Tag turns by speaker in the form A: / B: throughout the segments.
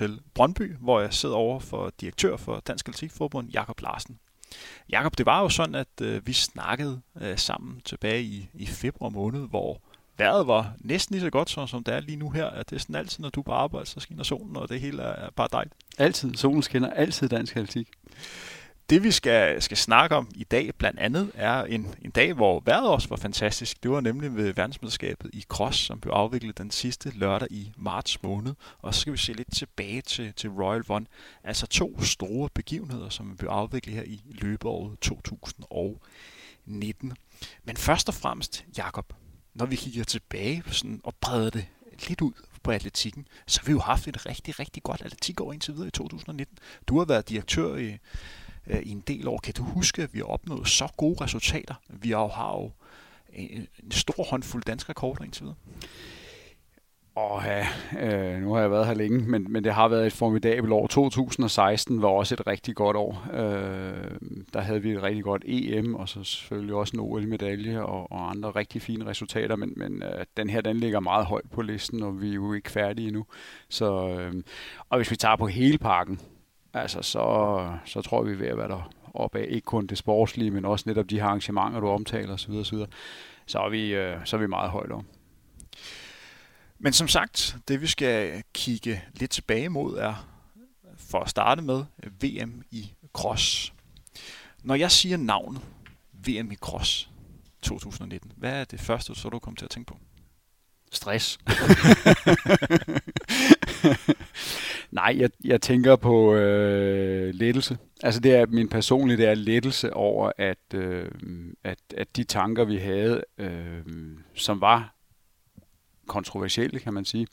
A: til Brøndby, hvor jeg sidder over for direktør for Dansk Atletikforbund, Jakob Larsen. Jakob, det var jo sådan, at øh, vi snakkede øh, sammen tilbage i, i februar måned, hvor vejret var næsten lige så godt, som, som det er lige nu her. At det er sådan altid, når du er på arbejde, så skinner solen, og det hele er bare dejligt.
B: Altid. Solen skinner altid dansk atletik.
A: Det vi skal, skal snakke om i dag blandt andet er en, en dag, hvor vejret også var fantastisk. Det var nemlig ved verdensmesterskabet i Cross, som blev afviklet den sidste lørdag i marts måned. Og så skal vi se lidt tilbage til, til Royal One. Altså to store begivenheder, som blev afviklet her i løbeåret 2019. Men først og fremmest, Jakob, når vi kigger tilbage sådan, og breder det lidt ud på atletikken, så har vi jo haft et rigtig, rigtig godt atletikår indtil videre i 2019. Du har været direktør i, øh, i en del år. Kan du huske, at vi har opnået så gode resultater? Vi har jo, har jo en, en stor håndfuld danske rekorder indtil videre.
B: Åh ja, øh, nu har jeg været her længe, men, men det har været et formidabelt år. 2016 var også et rigtig godt år. Øh, der havde vi et rigtig godt EM, og så selvfølgelig også en OL-medalje og, og andre rigtig fine resultater, men, men øh, den her, den ligger meget højt på listen, og vi er jo ikke færdige endnu. Så, øh, og hvis vi tager på hele pakken, altså så, så tror vi ved at være der op af ikke kun det sportslige, men også netop de her arrangementer, du omtaler osv., osv. Så, er vi, øh, så er vi meget højt om.
A: Men som sagt, det vi skal kigge lidt tilbage mod er, for at starte med, VM i Cross. Når jeg siger navnet VM i Cross 2019, hvad er det første, så du kommer til at tænke på?
B: Stress. Nej, jeg, jeg tænker på øh, lettelse. Altså det er min personlige, det er lettelse over, at, øh, at, at de tanker, vi havde, øh, som var kontroversielle, kan man sige,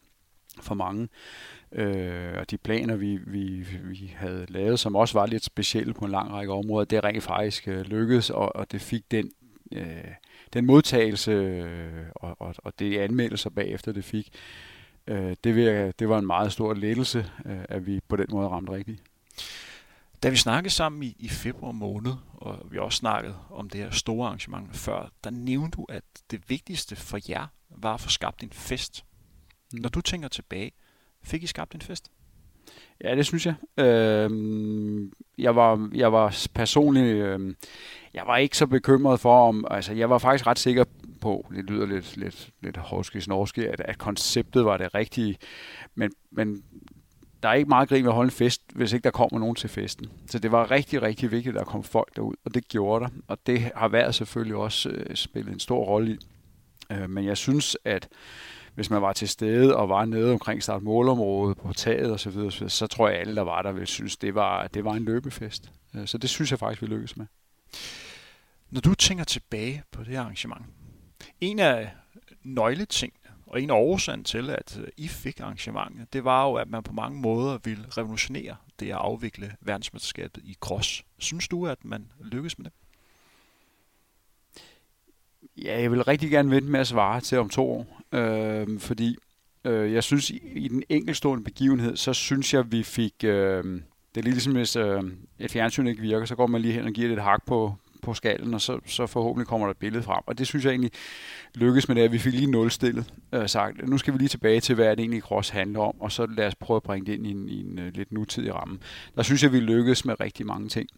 B: for mange. Øh, og de planer, vi, vi, vi havde lavet, som også var lidt specielle på en lang række områder, det rent faktisk øh, lykkedes, og, og det fik den, øh, den modtagelse øh, og, og, og det anmeldelser bagefter, det fik. Øh, det, vil, det var en meget stor lettelse, øh, at vi på den måde ramte rigtigt.
A: Da vi snakkede sammen i, i februar måned, og vi også snakket om det her store arrangement før, der nævnte du, at det vigtigste for jer var at få skabt en fest. Mm. Når du tænker tilbage, fik I skabt en fest?
B: Ja, det synes jeg. Øh, jeg var, jeg var personligt, øh, jeg var ikke så bekymret for, om, altså jeg var faktisk ret sikker på, det lyder lidt, lidt, lidt horske-snorske, at, at konceptet var det rigtige, men, men der er ikke meget grin ved at holde en fest, hvis ikke der kommer nogen til festen. Så det var rigtig, rigtig vigtigt, at der kom folk derud, og det gjorde der. Og det har været selvfølgelig også øh, spillet en stor rolle i. Øh, men jeg synes, at hvis man var til stede og var nede omkring start målområdet på taget osv., så, videre, så tror jeg alle, der var der, ville synes, det var, det var en løbefest. Øh, så det synes jeg faktisk, vi lykkedes med.
A: Når du tænker tilbage på det arrangement, en af nøgletingene og en af årsagen til, at øh, I fik arrangementet, det var jo, at man på mange måder ville revolutionere det at afvikle verdensmesterskabet i cross. Synes du, at man lykkedes med det?
B: Ja, jeg vil rigtig gerne vente med at svare til om to år, øh, fordi øh, jeg synes, i, i den enkeltstående begivenhed, så synes jeg, vi fik... Øh, det er ligesom, hvis øh, et fjernsyn ikke virker, så går man lige hen og giver det et hak på, på skallen, og så, så forhåbentlig kommer der et billede frem. Og det synes jeg egentlig lykkes med det, at vi fik lige nulstillet øh, sagt, nu skal vi lige tilbage til, hvad det egentlig cross handler om, og så lad os prøve at bringe det ind i en, i en uh, lidt nutidig ramme. Der synes jeg, vi lykkes med rigtig mange ting.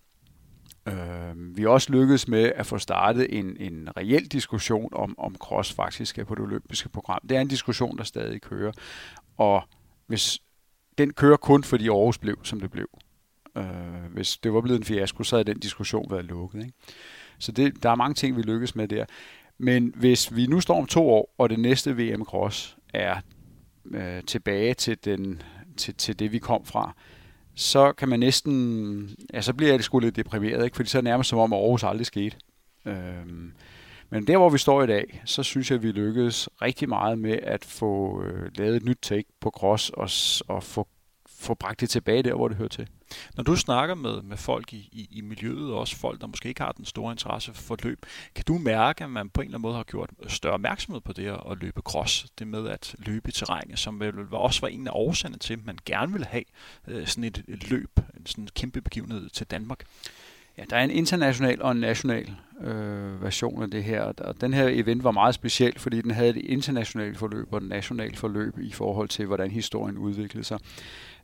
B: Øh, vi er også lykkedes med at få startet en, en reel diskussion om, om cross faktisk er på det olympiske program. Det er en diskussion, der stadig kører, og hvis den kører kun fordi Aarhus blev, som det blev. Øh, hvis det var blevet en fiasko, så havde den diskussion været lukket. Ikke? Så det, der er mange ting, vi lykkes med der. Men hvis vi nu står om to år, og det næste VM Cross er øh, tilbage til, den, til, til det, vi kom fra, så kan man næsten, ja, så bliver jeg sgu lidt deprimeret, ikke? fordi så er det nærmest som om Aarhus aldrig skete. Øhm, men der, hvor vi står i dag, så synes jeg, at vi lykkedes rigtig meget med at få øh, lavet et nyt take på cross og, og få, få bragt det tilbage der, hvor det hører til.
A: Når du snakker med, med folk i, i, i miljøet, og også folk, der måske ikke har den store interesse for løb, kan du mærke, at man på en eller anden måde har gjort større opmærksomhed på det at løbe cross? Det med at løbe i terrænet, som vel også var en af årsagerne til, at man gerne ville have øh, sådan et, et løb, en sådan kæmpe begivenhed til Danmark.
B: Ja, der er en international og en national øh, version af det her, og den her event var meget speciel, fordi den havde et internationalt forløb og et nationalt forløb i forhold til, hvordan historien udviklede sig.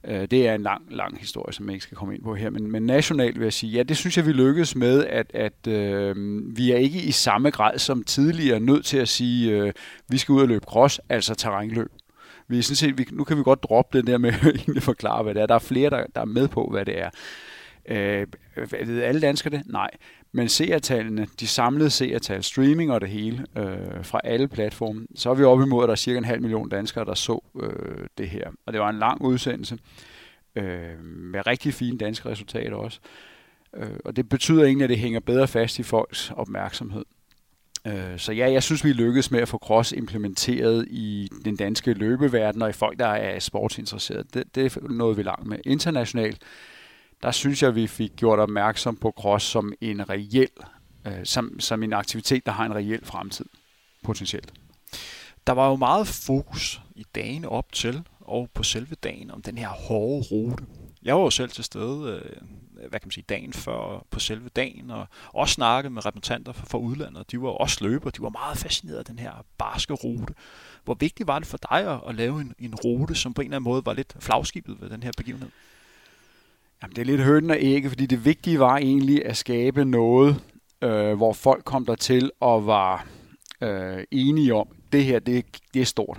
B: Øh, det er en lang, lang historie, som jeg ikke skal komme ind på her, men, men nationalt vil jeg sige, ja, det synes jeg, vi lykkedes med, at, at øh, vi er ikke i samme grad som tidligere nødt til at sige, øh, vi skal ud og løbe cross, altså terrænløb. Vi er sådan set, vi, nu kan vi godt droppe det der med at egentlig forklare, hvad det er. Der er flere, der, der er med på, hvad det er. Øh, ved alle danskere det? Nej. Men seertallene, de samlede seertal, streaming og det hele øh, fra alle platforme, så er vi oppe imod, at der er cirka en halv million danskere, der så øh, det her. Og det var en lang udsendelse øh, med rigtig fine danske resultater også. Øh, og det betyder egentlig, at det hænger bedre fast i folks opmærksomhed. Øh, så ja, jeg synes, vi lykkedes med at få cross implementeret i den danske løbeverden og i folk, der er sportsinteresserede. Det, det er noget, vi langt med. Internationalt, der synes jeg, vi fik gjort opmærksom på cross som en reel, øh, som, som en aktivitet, der har en reel fremtid, potentielt.
A: Der var jo meget fokus i dagen op til og på selve dagen om den her hårde rute. Jeg var jo selv til stede, øh, hvad kan man sige, dagen før på selve dagen, og også snakke med repræsentanter fra udlandet. De var også løbere, de var meget fascineret af den her barske rute. Hvor vigtigt var det for dig at, lave en, en rute, som på en eller anden måde var lidt flagskibet ved den her begivenhed?
B: Jamen, det er lidt høn og ikke, fordi det vigtige var egentlig at skabe noget, øh, hvor folk kom der til og var øh, enige om, det her, det, det er stort.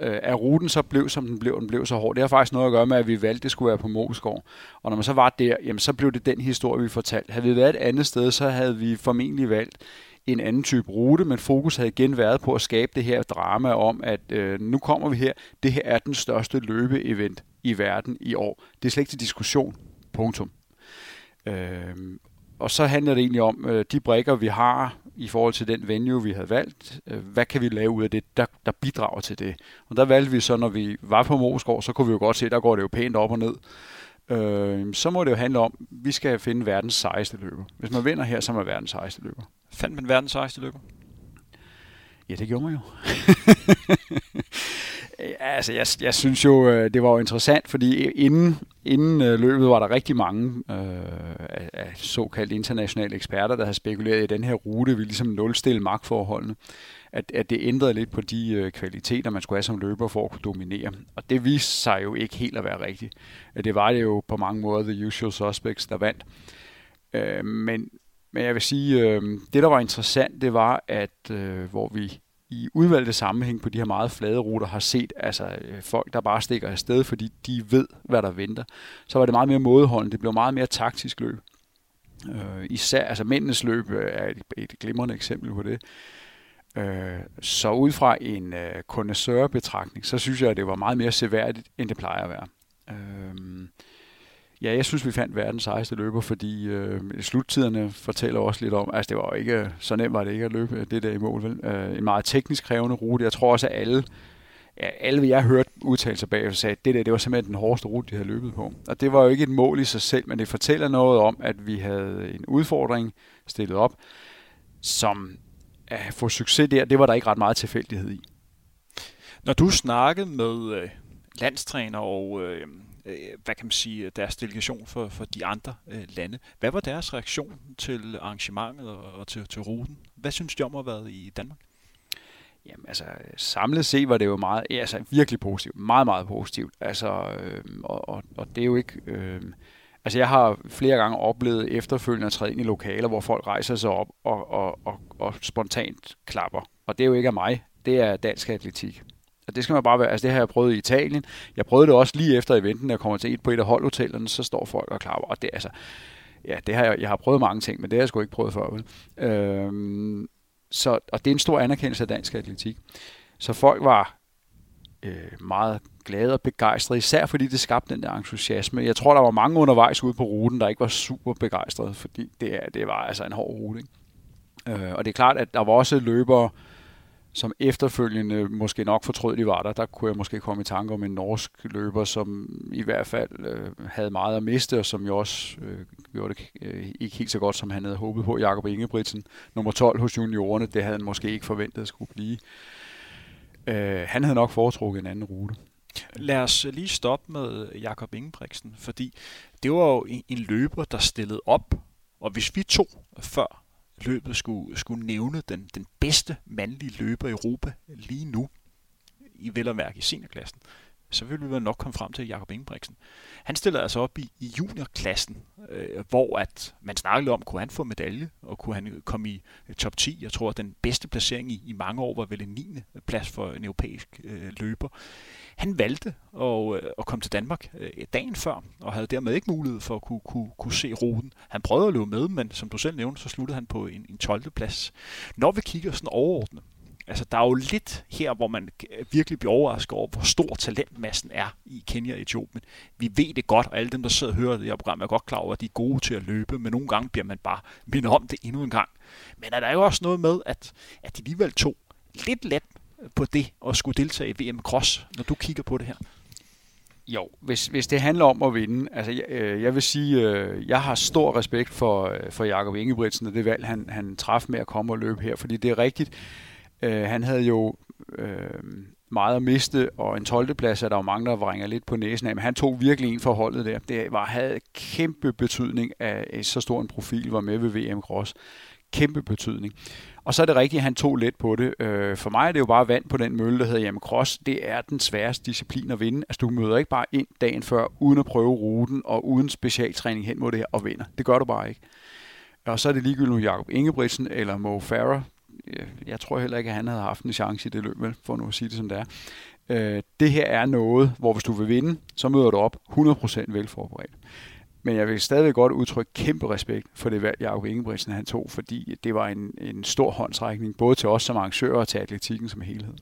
B: Øh, at ruten så blev, som den blev, den blev så hård, det har faktisk noget at gøre med, at vi valgte, at det skulle være på Moskov. Og når man så var der, jamen, så blev det den historie, vi fortalte. Havde vi været et andet sted, så havde vi formentlig valgt en anden type rute, men fokus havde igen været på at skabe det her drama om, at øh, nu kommer vi her, det her er den største løbeevent i verden i år. Det er slet ikke til diskussion. Punktum. Øh, og så handler det egentlig om øh, de brækker, vi har i forhold til den venue, vi havde valgt. Øh, hvad kan vi lave ud af det, der, der bidrager til det? Og der valgte vi så, når vi var på Moskov, så kunne vi jo godt se, der går det jo pænt op og ned. Øh, så må det jo handle om, at vi skal finde verdens sejeste løber. Hvis man vinder her, så er man verdens sejeste løber.
A: Fandt man verdens sejeste løber?
B: Ja, det gjorde man jo. altså, jeg, jeg synes jo, øh, det var jo interessant, fordi inden, inden øh, løbet var der rigtig mange øh, af såkaldte internationale eksperter, der havde spekuleret i den her rute, vi ligesom nulstille magtforholdene. At, at det ændrede lidt på de øh, kvaliteter, man skulle have som løber for at kunne dominere. Og det viste sig jo ikke helt at være rigtigt. Øh, det var det jo på mange måder The Usual Suspects, der vandt. Øh, men, men jeg vil sige, øh, det der var interessant, det var, at øh, hvor vi i udvalgte sammenhæng på de her meget flade ruter har set altså, øh, folk, der bare stikker afsted, fordi de ved, hvad der venter. Så var det meget mere mådeholdende. Det blev meget mere taktisk løb. Øh, især, altså mændenes løb øh, er et, et glimrende eksempel på det. Øh, så ud fra en øh, kondensørbetragtning, så synes jeg, at det var meget mere seværdigt, end det plejer at være. Øh, Ja, jeg synes, vi fandt verdens sejeste løber, fordi øh, sluttiderne fortæller også lidt om, altså det var ikke, så nemt var det ikke at løbe øh, det der i mål, vel? Øh, en meget teknisk krævende rute. Jeg tror også, at alle, ja, alle jeg hørte udtalelser sig bag, sagde, at det der, det var simpelthen den hårdeste rute, de havde løbet på. Og det var jo ikke et mål i sig selv, men det fortæller noget om, at vi havde en udfordring stillet op, som at få succes der, det var der ikke ret meget tilfældighed i.
A: Når du snakkede med øh, landstræner og øh, Øh, hvad kan man sige, deres delegation for, for de andre øh, lande. Hvad var deres reaktion til arrangementet og, og til, til ruten? Hvad synes de om at have været i Danmark?
B: Jamen altså, samlet set var det jo meget, altså virkelig positivt, meget, meget positivt. Altså, øh, og, og, og det er jo ikke, øh, altså jeg har flere gange oplevet efterfølgende at træde ind i lokaler, hvor folk rejser sig op og, og, og, og spontant klapper. Og det er jo ikke af mig, det er dansk atletik. Og det skal man bare være, altså det har jeg prøvet i Italien. Jeg prøvede det også lige efter eventen, jeg kommer til et på et af holdhotellerne, så står folk og klapper. Og det altså, ja, det har jeg, jeg har prøvet mange ting, men det har jeg sgu ikke prøvet før. Vel? Øhm, så, og det er en stor anerkendelse af dansk atletik. Så folk var øh, meget glade og begejstrede, især fordi det skabte den der entusiasme. Jeg tror, der var mange undervejs ude på ruten, der ikke var super begejstrede, fordi det, det var altså en hård rute. Ikke? Øh, og det er klart, at der var også løbere, som efterfølgende måske nok fortrød, de var der. Der kunne jeg måske komme i tanke om en norsk løber, som i hvert fald øh, havde meget at miste, og som jo også øh, gjorde det øh, ikke helt så godt, som han havde håbet på. Jakob Ingebrigtsen, nummer 12 hos juniorerne, det havde han måske ikke forventet at skulle blive. Øh, han havde nok foretrukket en anden rute.
A: Lad os lige stoppe med Jakob Ingebrigtsen, fordi det var jo en løber, der stillede op Og hvis vi to før løbet skulle, skulle nævne den, den bedste mandlige løber i Europa lige nu, i vel og mærke i seniorklassen, så vil vi nok komme frem til Jakob Ingebrigtsen. Han stiller altså op i, i juniorklassen, øh, hvor at man snakkede om, kunne han få medalje, og kunne han komme i øh, top 10. Jeg tror, at den bedste placering i, i mange år var vel en 9. plads for en europæisk øh, løber. Han valgte at, øh, at komme til Danmark øh, dagen før, og havde dermed ikke mulighed for at kunne, kunne, kunne se ruten. Han prøvede at løbe med, men som du selv nævnte, så sluttede han på en, en 12. plads. Når vi kigger sådan overordnet, Altså, der er jo lidt her, hvor man virkelig bliver overrasket over, hvor stor talentmassen er i Kenya og Etiopien. Vi ved det godt, og alle dem, der sidder og hører det her program, er godt klar over, at de er gode til at løbe, men nogle gange bliver man bare mindet om det endnu en gang. Men er der jo også noget med, at, at de alligevel tog lidt let på det at skulle deltage i VM Cross, når du kigger på det her?
B: Jo, hvis, hvis det handler om at vinde, altså jeg, øh, jeg vil sige, øh, jeg har stor respekt for, øh, for Jakob Ingebrigtsen og det valg, han, han traf med at komme og løbe her, fordi det er rigtigt, Øh, han havde jo øh, meget at miste, og en 12. plads er der jo mange, der vringer lidt på næsen af, men han tog virkelig en for holdet der. Det var, havde kæmpe betydning, at så stor en profil var med ved VM Cross. Kæmpe betydning. Og så er det rigtigt, at han tog let på det. Øh, for mig er det jo bare vand på den mølle, der hedder jamen cross. Det er den sværeste disciplin at vinde. Altså du møder ikke bare ind dagen før, uden at prøve ruten og uden specialtræning hen mod det her og vinder. Det gør du bare ikke. Og så er det ligegyldigt nu Jakob Ingebrigtsen eller Mo Farah, jeg tror heller ikke, at han havde haft en chance i det løb, vel, for nu at sige det som det er. Øh, det her er noget, hvor hvis du vil vinde, så møder du op 100% velforberedt. Men jeg vil stadig godt udtrykke kæmpe respekt for det valg, Jacob Ingebrigtsen han tog, fordi det var en, en stor håndsrækning, både til os som arrangører og til atletikken som helhed.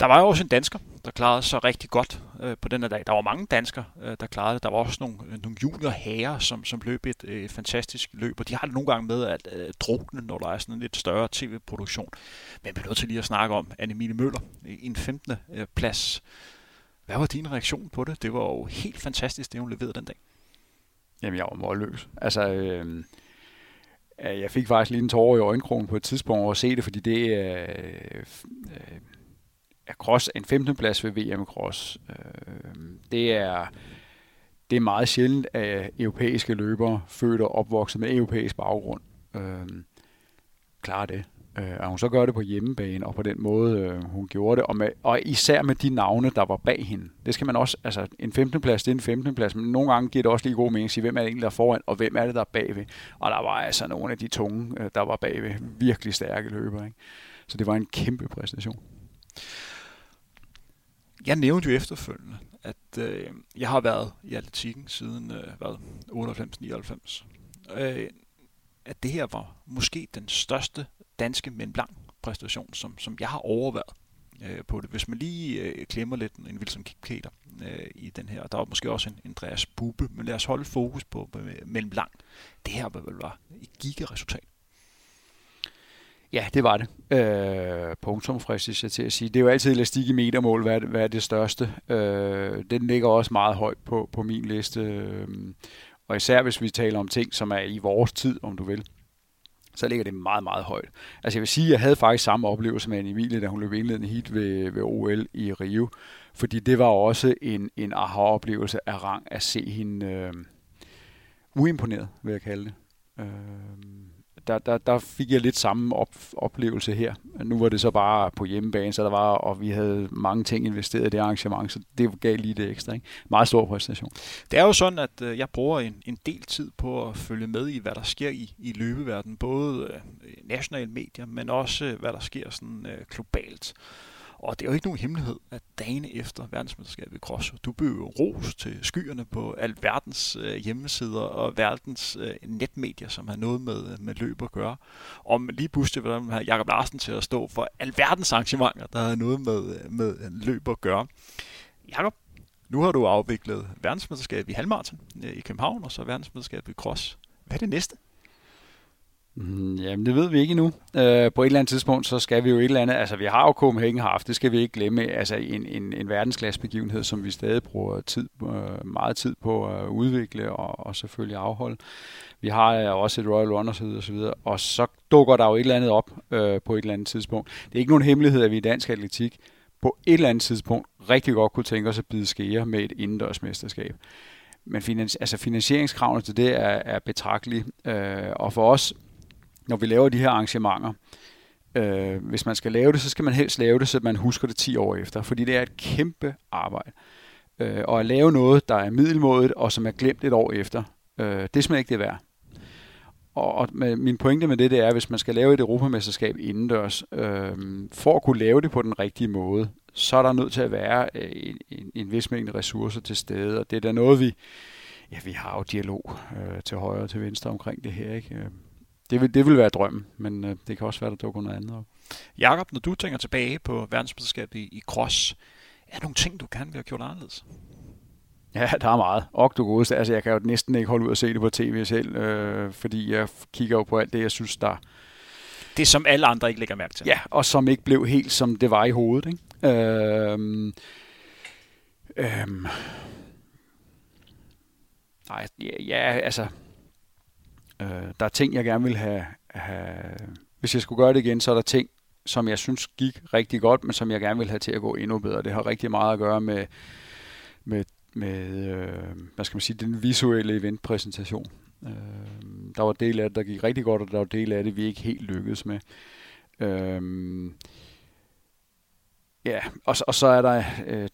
A: Der var jo også en dansker, der klarede sig rigtig godt øh, på den her dag. Der var mange danskere, øh, der klarede det. Der var også nogle, øh, nogle junior herrer, som, som løb et øh, fantastisk løb, og de har det nogle gange med at øh, drukne, når der er sådan en lidt større tv-produktion. Men vi er nødt til lige at snakke om Annemile Møller i en 15. Øh, plads. Hvad var din reaktion på det? Det var jo helt fantastisk, det hun leverede den dag.
B: Jamen, jeg var målløs. Altså, øh, jeg fik faktisk lige en tårer i øjenkrogen på et tidspunkt over at se det, fordi det er... Øh, øh, er cross en 15. plads ved VM Cross. Øh, det er det er meget sjældent, at europæiske løbere født og opvokset med europæisk baggrund øh, klarer det. Øh, og hun så gør det på hjemmebane, og på den måde, øh, hun gjorde det, og, med, og især med de navne, der var bag hende. Det skal man også, altså en 15. plads, det er en 15. plads, men nogle gange giver det også lige god mening at sige, hvem er det egentlig, der er foran, og hvem er det, der er bagved. Og der var altså nogle af de tunge, øh, der var bagved, virkelig stærke løbere. Ikke? Så det var en kæmpe præstation
A: jeg nævnte jo efterfølgende, at øh, jeg har været i atletikken siden øh, hvad, 98-99. Øh, at det her var måske den største danske men blank præstation, som, som jeg har overværet øh, på det. Hvis man lige øh, klemmer lidt en Wilson Kipketer øh, i den her, der var måske også en Andreas Bube, men lad os holde fokus på, mellem lang. Det her var vel var et gigaresultat.
B: Ja, det var det. Øh, punktum fristes jeg til at sige. Det er jo altid elastik i metermål, hvad, hvad er det største. Øh, den ligger også meget højt på, på min liste. Øh, og især hvis vi taler om ting, som er i vores tid, om du vil, så ligger det meget, meget højt. Altså jeg vil sige, at jeg havde faktisk samme oplevelse med Anne Emilie, da hun løb indledende hit ved, ved OL i Rio. Fordi det var også en, en aha-oplevelse af rang at se hende øh, uimponeret, vil jeg kalde det. Øh, der, der, der fik jeg lidt samme op, oplevelse her. Nu var det så bare på hjemmebane, så der var, og vi havde mange ting investeret i det arrangement, så det gav lige det ekstra. Ikke? Meget stor præstation.
A: Det er jo sådan, at øh, jeg bruger en, en del tid på at følge med i, hvad der sker i, i løbeverdenen, både øh, nationale medier, men også øh, hvad der sker sådan øh, globalt. Og det er jo ikke nogen hemmelighed, at dagen efter verdensmesterskabet i cross, du blev jo ros til skyerne på alverdens øh, hjemmesider og verdens øh, netmedier, som har noget med, med løb at gøre. Om lige pludselig var der Jacob Larsen til at stå for alverdens arrangementer, der har noget med, med løb at gøre. Jacob, nu har du afviklet verdensmesterskabet i halvmarathon øh, i København, og så verdensmesterskabet i cross. Hvad er det næste?
B: Mm, jamen, det ved vi ikke endnu. Øh, på et eller andet tidspunkt, så skal vi jo et eller andet... Altså, vi har jo Copenhagen haft, det skal vi ikke glemme. Altså, en, en, en verdensklassebegivenhed, som vi stadig bruger tid, øh, meget tid på at udvikle og, og selvfølgelig afholde. Vi har øh, også et Royal Run og så videre, og så. Og så dukker der jo et eller andet op øh, på et eller andet tidspunkt. Det er ikke nogen hemmelighed, at vi i dansk atletik på et eller andet tidspunkt rigtig godt kunne tænke os at bide skære med et indendørsmesterskab. men finans, altså finansieringskravene til det er, er betragtelige. Øh, og for os, når vi laver de her arrangementer, øh, hvis man skal lave det, så skal man helst lave det, så man husker det 10 år efter, fordi det er et kæmpe arbejde. Øh, og at lave noget, der er middelmådet, og som er glemt et år efter, øh, det er simpelthen ikke det værd. Og, og med, min pointe med det, det er, at hvis man skal lave et europamesterskab indendørs, øh, for at kunne lave det på den rigtige måde, så er der nødt til at være øh, en, en, en vis mængde ressourcer til stede, og det er da noget, vi, ja, vi har jo dialog øh, til højre og til venstre omkring det her, ikke? Øh, det vil, det vil være drømmen, men øh, det kan også være, der dukker noget andet op.
A: Jakob, når du tænker tilbage på verdensmesterskabet i, i cross, er der nogle ting, du kan vil have gjort anderledes?
B: Ja, der er meget. Og du godeste. Altså, jeg kan jo næsten ikke holde ud og se det på tv selv, øh, fordi jeg kigger jo på alt det, jeg synes, der...
A: Det, som alle andre ikke lægger mærke til.
B: Ja, og som ikke blev helt, som det var i hovedet. Ikke? Øh, øh, nej, ja, ja, altså... Øh, der er ting, jeg gerne vil have, have... Hvis jeg skulle gøre det igen, så er der ting, som jeg synes gik rigtig godt, men som jeg gerne vil have til at gå endnu bedre. Det har rigtig meget at gøre med, med med øh, hvad skal man sige, den visuelle eventpræsentation. Øh, der var del af det, der gik rigtig godt, og der var del af det, vi ikke helt lykkedes med. Øh, ja, og, og så er der, øh,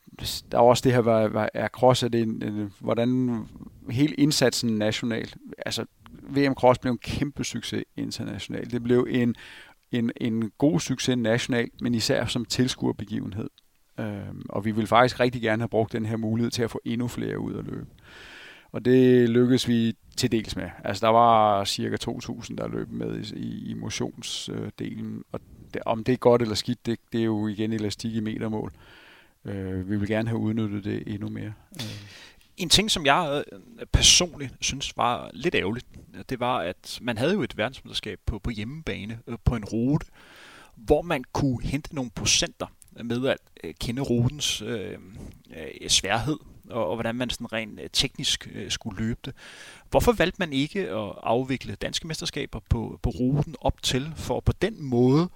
B: der er også det her, hvad, hvad er cross, er det en, en, hvordan hele indsatsen nationalt, altså VM Cross blev en kæmpe succes internationalt. Det blev en, en, en god succes nationalt, men især som tilskuerbegivenhed. Øhm, og vi vil faktisk rigtig gerne have brugt den her mulighed til at få endnu flere ud at løbe. Og det lykkedes vi til dels med. Altså der var cirka 2.000, der løb med i, i motionsdelen. Og det, om det er godt eller skidt, det, det er jo igen elastik i metermål. Øh, vi vil gerne have udnyttet det endnu mere. Øh.
A: En ting, som jeg øh, personligt synes var lidt ærgerligt, det var, at man havde jo et verdensmesterskab på, på hjemmebane, øh, på en rute, hvor man kunne hente nogle procenter med at øh, kende rutens øh, øh, sværhed, og, og hvordan man sådan rent teknisk øh, skulle løbe det. Hvorfor valgte man ikke at afvikle danske mesterskaber på, på ruten op til, for på den måde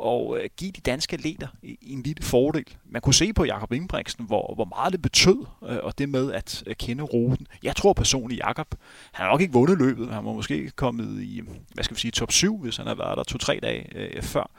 A: og øh, give de danske atleter en lille fordel. Man kunne se på Jakob Ingebrigtsen, hvor, hvor meget det betød, øh, og det med at øh, kende ruten. Jeg tror personligt, Jakob, han har nok ikke vundet løbet. Han var måske kommet i, hvad skal vi sige, top 7, hvis han har været der to-tre dage øh, før.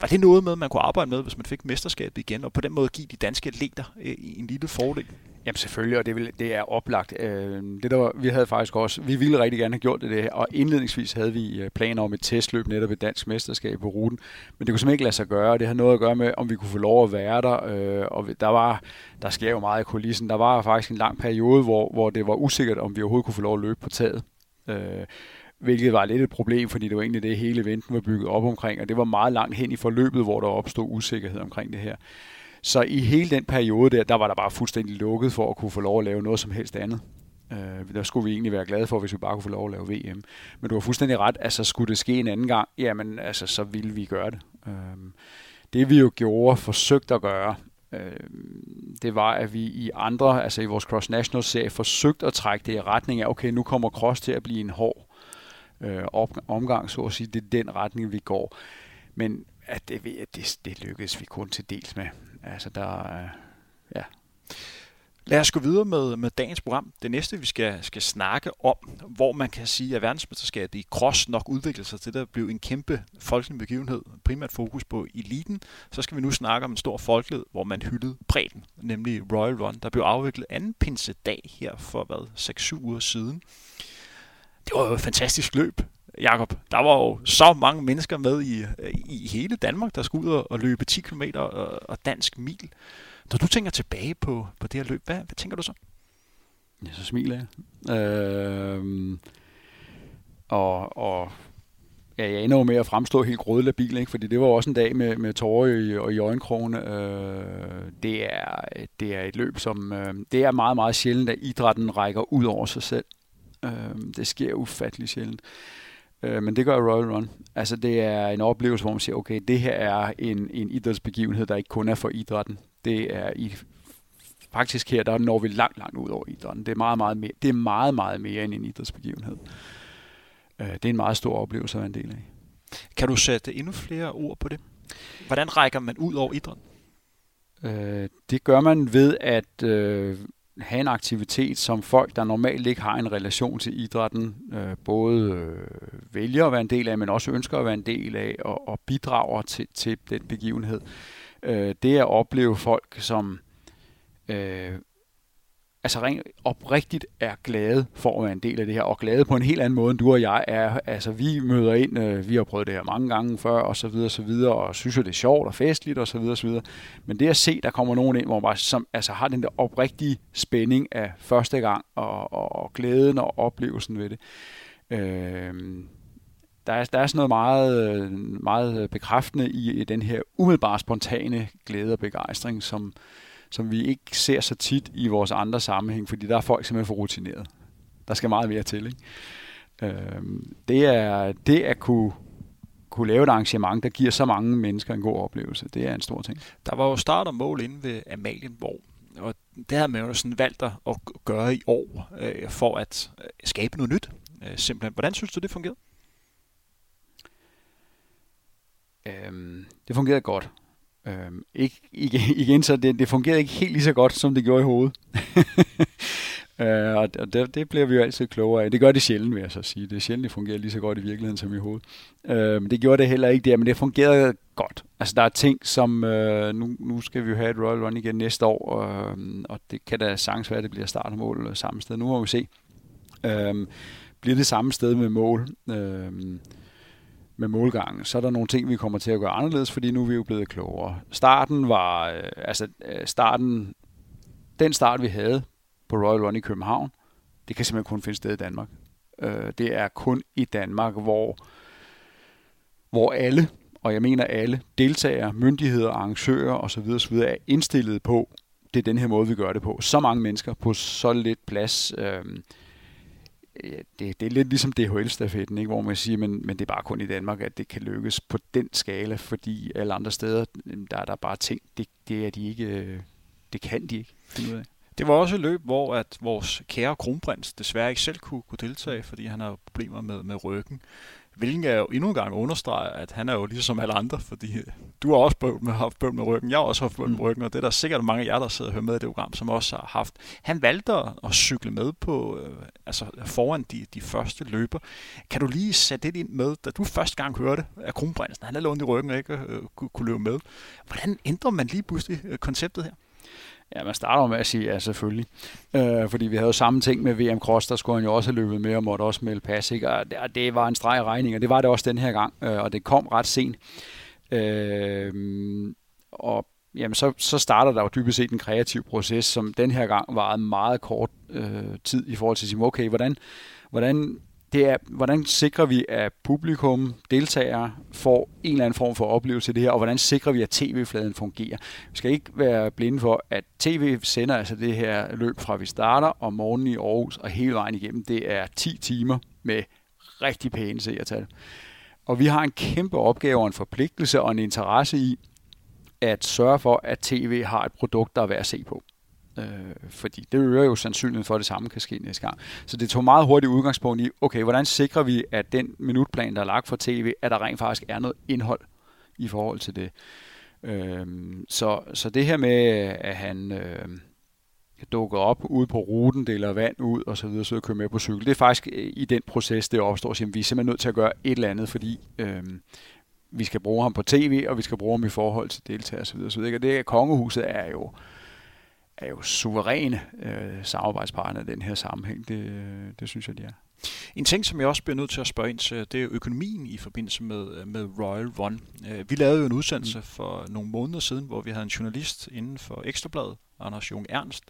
A: Var det noget med, man kunne arbejde med, hvis man fik mesterskabet igen, og på den måde give de danske atleter øh, en lille fordel?
B: Jamen selvfølgelig, og det, vil, det er oplagt. Øh, det der var, vi havde faktisk også, vi ville rigtig gerne have gjort det, det og indledningsvis havde vi øh, planer om et testløb netop et dansk mesterskab på ruten, men det kunne simpelthen ikke lade sig gøre. Det havde noget at gøre med, om vi kunne få lov at være der, øh, og der var, der sker jo meget i kulissen. Der var faktisk en lang periode, hvor, hvor det var usikkert, om vi overhovedet kunne få lov at løbe på taget øh, hvilket var lidt et problem, fordi det var egentlig det, hele eventen var bygget op omkring, og det var meget langt hen i forløbet, hvor der opstod usikkerhed omkring det her. Så i hele den periode der, der var der bare fuldstændig lukket for at kunne få lov at lave noget som helst andet. Øh, der skulle vi egentlig være glade for, hvis vi bare kunne få lov at lave VM. Men du har fuldstændig ret, altså skulle det ske en anden gang, jamen altså, så ville vi gøre det. Øh, det vi jo gjorde, forsøgte at gøre, øh, det var, at vi i andre, altså i vores Cross National serie, forsøgte at trække det i retning af, okay, nu kommer Cross til at blive en hård øh, omgang, så at sige. Det er den retning, vi går. Men at det, det, det lykkedes vi kun til dels med. Altså der, øh, ja.
A: Lad os gå videre med, med dagens program. Det næste, vi skal, skal snakke om, hvor man kan sige, at verdensmesterskabet i cross nok udvikler sig til, at blive en kæmpe folkelig begivenhed, primært fokus på eliten. Så skal vi nu snakke om en stor folkelighed, hvor man hyldede bredden, nemlig Royal Run, der blev afviklet anden pinsedag her for hvad, 6-7 uger siden det var jo et fantastisk løb, Jakob. Der var jo så mange mennesker med i, øh, i hele Danmark, der skulle ud og løbe 10 km og, og dansk mil. Når du tænker tilbage på, på det her løb, hvad, hvad tænker du så?
B: Ja, så smiler jeg. Øh, og, og ja, jeg ender jo med at fremstå helt grødlabil, ikke? fordi det var også en dag med, med tårer i, og i øjenkrogen. Øh, det, er, det er et løb, som øh, det er meget, meget sjældent, at idrætten rækker ud over sig selv. Øh, det sker ufattelig sjældent. Øh, men det gør Royal Run. Altså det er en oplevelse, hvor man siger, okay, det her er en, en idrætsbegivenhed, der ikke kun er for idrætten. Det er i faktisk her, der når vi langt, langt ud over idrætten. Det er meget, meget mere, det er meget, meget mere end en idrætsbegivenhed. Øh, det er en meget stor oplevelse at være en del af.
A: Kan du sætte endnu flere ord på det? Hvordan rækker man ud over idrætten?
B: Øh, det gør man ved, at øh, have en aktivitet, som folk, der normalt ikke har en relation til idrætten, øh, både øh, vælger at være en del af, men også ønsker at være en del af, og, og bidrager til, til den begivenhed. Øh, det at opleve folk, som øh, altså rent oprigtigt er glade for at være en del af det her, og glade på en helt anden måde, end du og jeg er. Altså, vi møder ind, øh, vi har prøvet det her mange gange før, og så videre, og så videre, og synes jo, det er sjovt og festligt, og så videre, og så videre. Men det at se, der kommer nogen ind, hvor man bare som, altså, har den der oprigtige spænding af første gang, og, og, og glæden og oplevelsen ved det, øh, der er, der er sådan noget meget, meget bekræftende i, i den her umiddelbare spontane glæde og begejstring, som, som vi ikke ser så tit i vores andre sammenhæng, fordi der er folk simpelthen for rutineret. Der skal meget mere til. Ikke? Øh, det, er, det at kunne, kunne lave et arrangement, der giver så mange mennesker en god oplevelse, det er en stor ting.
A: Der var jo start og mål inde ved Amalienborg, og det har man jo sådan valgt at gøre i år, øh, for at øh, skabe noget nyt. Øh, simpelthen. Hvordan synes du, det fungerede?
B: Øhm, det fungerede godt. Øhm, ikke, igen, igen, så det, det fungerede ikke helt lige så godt, som det gjorde i hovedet. øh, og det, det bliver vi jo altid klogere af. Det gør det sjældent, vil jeg så sige. Det er sjældent, det fungerer lige så godt i virkeligheden som i hovedet. Øh, det gjorde det heller ikke der, men det fungerede godt. Altså der er ting, som øh, nu, nu skal vi jo have et Royal Run igen næste år, øh, og det kan da sagtens være, at det bliver startmål samme sted. Nu må vi se. Øh, bliver det samme sted med mål? Øh, med målgangen, så er der nogle ting, vi kommer til at gøre anderledes, fordi nu er vi jo blevet klogere. Starten var, øh, altså øh, starten, den start vi havde på Royal Run i København, det kan simpelthen kun finde sted i Danmark. Øh, det er kun i Danmark, hvor, hvor alle, og jeg mener alle, deltagere, myndigheder, arrangører osv. osv. er indstillet på, det er den her måde, vi gør det på. Så mange mennesker på så lidt plads. Øh, det, det er lidt ligesom DHL-stafetten, ikke? hvor man siger, men, men det er bare kun i Danmark, at det kan lykkes på den skala, fordi alle andre steder, mm, der er der bare ting, det, det er de ikke, øh, det kan de ikke finde ud af.
A: Det var også et løb, hvor at vores kære kronprins desværre ikke selv kunne, kunne deltage, fordi han har problemer med, med ryggen. Hvilken er jo endnu en gang understreger, at han er jo ligesom alle andre, fordi du har også bøvl med, haft bøvl med ryggen, jeg har også haft bøvl med mm. ryggen, og det er der sikkert mange af jer, der sidder og hører med i det program, som også har haft. Han valgte at cykle med på, øh, altså foran de, de første løber. Kan du lige sætte det ind med, da du første gang hørte, at kronprinsen, han havde ondt i ryggen og ikke øh, kunne, kunne løbe med. Hvordan ændrer man lige pludselig øh, konceptet her?
B: Ja, man starter med at sige ja, selvfølgelig. Øh, fordi vi havde jo samme ting med VM Cross, der skulle han jo også have løbet med og måtte også melde pas. Ikke? Og det, det var en streg regning, og det var det også den her gang, øh, og det kom ret sent. Øh, og jamen, så, så starter der jo dybest set en kreativ proces, som den her gang varede meget kort øh, tid i forhold til at sige, okay, hvordan, hvordan det er, hvordan sikrer vi, at publikum, deltagere, får en eller anden form for oplevelse af det her, og hvordan sikrer vi, at tv-fladen fungerer. Vi skal ikke være blinde for, at tv sender altså det her løb fra vi starter om morgenen i Aarhus og hele vejen igennem. Det er 10 timer med rigtig pæne seertal. Og vi har en kæmpe opgave og en forpligtelse og en interesse i at sørge for, at tv har et produkt, der er værd at se på. Øh, fordi det øger jo sandsynligheden for, at det samme kan ske næste gang. Så det tog meget hurtigt udgangspunkt i, okay, hvordan sikrer vi, at den minutplan, der er lagt for tv, at der rent faktisk er noget indhold i forhold til det. Øh, så, så det her med, at han øh, dukker op ude på ruten, deler vand ud og så videre, så kører med på cykel, det er faktisk øh, i den proces, det opstår, at vi er simpelthen nødt til at gøre et eller andet, fordi øh, vi skal bruge ham på tv, og vi skal bruge ham i forhold til deltagere osv. Og, så videre. og det kongehuset er jo er jo suveræne øh, samarbejdspartner i den her sammenhæng. Det, det synes jeg, de er.
A: En ting, som jeg også bliver nødt til at spørge ind til, det er økonomien i forbindelse med, med Royal Run. Øh, vi lavede jo en udsendelse mm. for nogle måneder siden, hvor vi havde en journalist inden for Ekstrabladet, Anders Jung Ernst,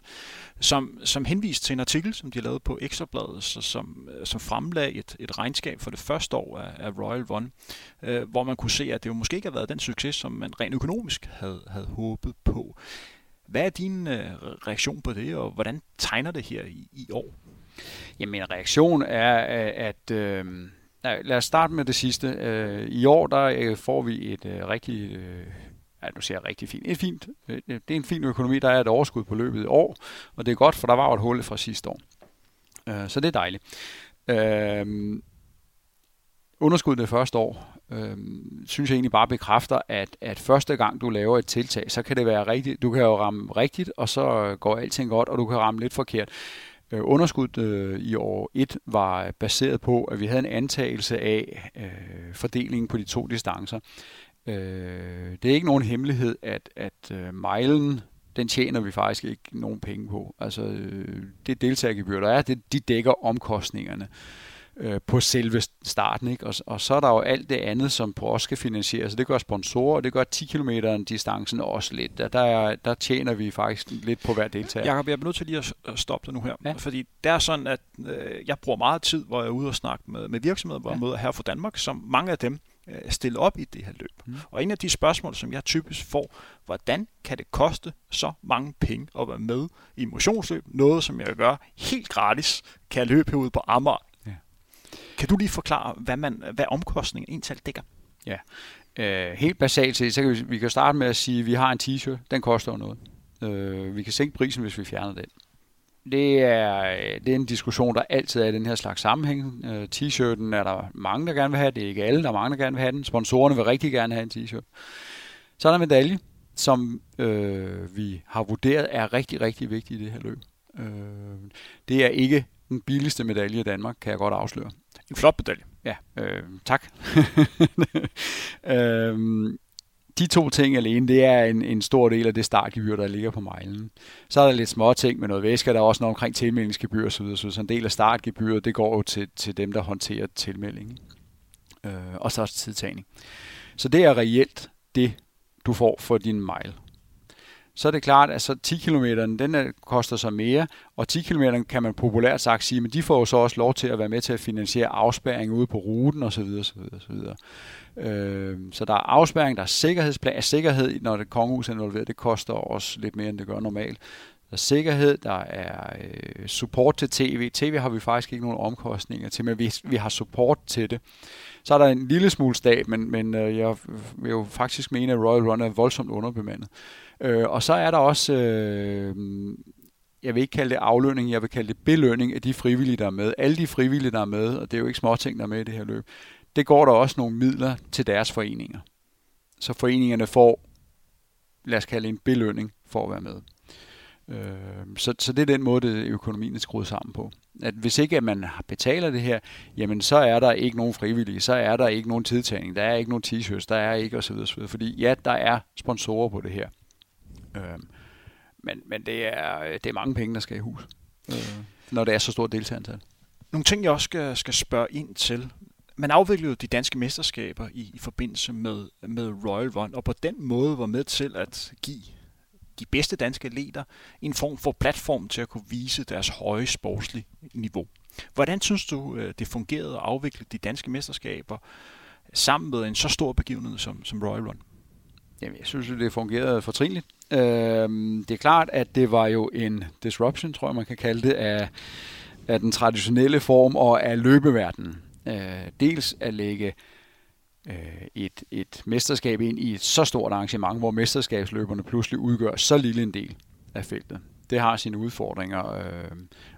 A: som, som henviste til en artikel, som de lavede på Ekstrabladet, så, som, som fremlagde et, et regnskab for det første år af, af Royal Run, øh, hvor man kunne se, at det jo måske ikke har været den succes, som man rent økonomisk havde, havde håbet på. Hvad er din øh, reaktion på det, og hvordan tegner det her i, i år?
B: Jamen, reaktion er, øh, at... Øh, lad os starte med det sidste. Øh, I år der øh, får vi et øh, rigtig... Øh, ja, nu siger jeg rigtig fint. Et fint. Øh, det er en fin økonomi. Der er et overskud på løbet i år, og det er godt, for der var jo et hul fra sidste år. Øh, så det er dejligt. Øh, underskuddet det første år, øh, synes jeg egentlig bare bekræfter, at, at første gang du laver et tiltag, så kan det være rigtigt. Du kan jo ramme rigtigt, og så går alting godt, og du kan ramme lidt forkert. Øh, underskuddet øh, i år 1 var baseret på, at vi havde en antagelse af øh, fordelingen på de to distancer. Øh, det er ikke nogen hemmelighed, at, at øh, mejlen, den tjener vi faktisk ikke nogen penge på. Altså, øh, det deltagergebyr, der er, det, de dækker omkostningerne øh, på selve starten. Ikke? Og, og så er der jo alt det andet, som på os skal finansieres. Det gør sponsorer, og det gør 10 km distancen også lidt. Der, der, der tjener vi faktisk lidt på hver deltager.
A: Jakob, jeg er nødt til lige at stoppe dig nu her. Ja. Fordi det er sådan, at øh, jeg bruger meget tid, hvor jeg er ude og snakke med, med virksomheder, hvor ja. jeg møder her fra Danmark, som mange af dem øh, stille op i det her løb. Mm. Og en af de spørgsmål, som jeg typisk får, hvordan kan det koste så mange penge at være med i motionsløb? Noget, som jeg gør helt gratis, kan jeg løbe herude på Amager kan du lige forklare, hvad, man, hvad omkostningen egentlig dækker?
B: Ja, øh, helt basalt set, så kan vi, vi kan starte med at sige, at vi har en t-shirt, den koster noget. Øh, vi kan sænke prisen, hvis vi fjerner den. Det er, det er en diskussion, der altid er i den her slags sammenhæng. Øh, t-shirten er der mange, der gerne vil have. Det er ikke alle, der er mange, der gerne vil have den. Sponsorerne vil rigtig gerne have en t-shirt. Så er der en medalje, som øh, vi har vurderet er rigtig, rigtig vigtig i det her løb. Øh, det er ikke den billigste medalje i Danmark, kan jeg godt afsløre.
A: En flot medalje.
B: Ja, øh, tak. øh, de to ting alene, det er en, en stor del af det startgebyr, der ligger på mejlen. Så er der lidt små ting med noget væske, der er også noget omkring tilmeldingsgebyr osv., så, så en del af startgebyret, det går jo til, til dem, der håndterer tilmeldingen. Øh, og så også tidtagning. Så det er reelt det, du får for din mejl så er det klart, at så 10 km, den er, koster så mere, og 10 km kan man populært sagt sige, men de får jo så også lov til at være med til at finansiere afspærring ude på ruten osv. osv., osv. Øh, så der er afspærring, der er sikkerhedsplan, sikkerhed, når det kongehus er involveret, det koster også lidt mere, end det gør normalt. Der er sikkerhed, der er øh, support til tv. TV har vi faktisk ikke nogen omkostninger til, men vi, vi har support til det. Så er der en lille smule stab, men, men øh, jeg vil jo faktisk mene, at Royal Run er voldsomt underbemandet. Øh, Øh, og så er der også, øh, jeg vil ikke kalde det aflønning, jeg vil kalde det belønning af de frivillige, der er med. Alle de frivillige, der er med, og det er jo ikke småting, der er med i det her løb, det går der også nogle midler til deres foreninger. Så foreningerne får, lad os kalde en belønning for at være med. Øh, så, så det er den måde, det økonomien er skruet sammen på. At hvis ikke at man betaler det her, jamen så er der ikke nogen frivillige, så er der ikke nogen tidtagning, der er ikke nogen t-shirts, der er ikke osv. osv. Fordi ja, der er sponsorer på det her. Øh, men men det, er, det er mange penge, der skal i hus, øh, når det er så stort deltagerantal.
A: Nogle ting, jeg også skal, skal spørge ind til. Man afviklede de danske mesterskaber i, i forbindelse med, med Royal Run, og på den måde var med til at give de bedste danske atleter en form for platform til at kunne vise deres høje sportslige niveau. Hvordan synes du, øh, det fungerede at afvikle de danske mesterskaber sammen med en så stor begivenhed som, som Royal Run?
B: Jamen, jeg synes, det fungerede fortrinligt. Øh, det er klart, at det var jo en disruption, tror jeg, man kan kalde det, af, af den traditionelle form og af løbeverdenen. Øh, dels at lægge øh, et, et mesterskab ind i et så stort arrangement, hvor mesterskabsløberne pludselig udgør så lille en del af feltet. Det har sine udfordringer, øh,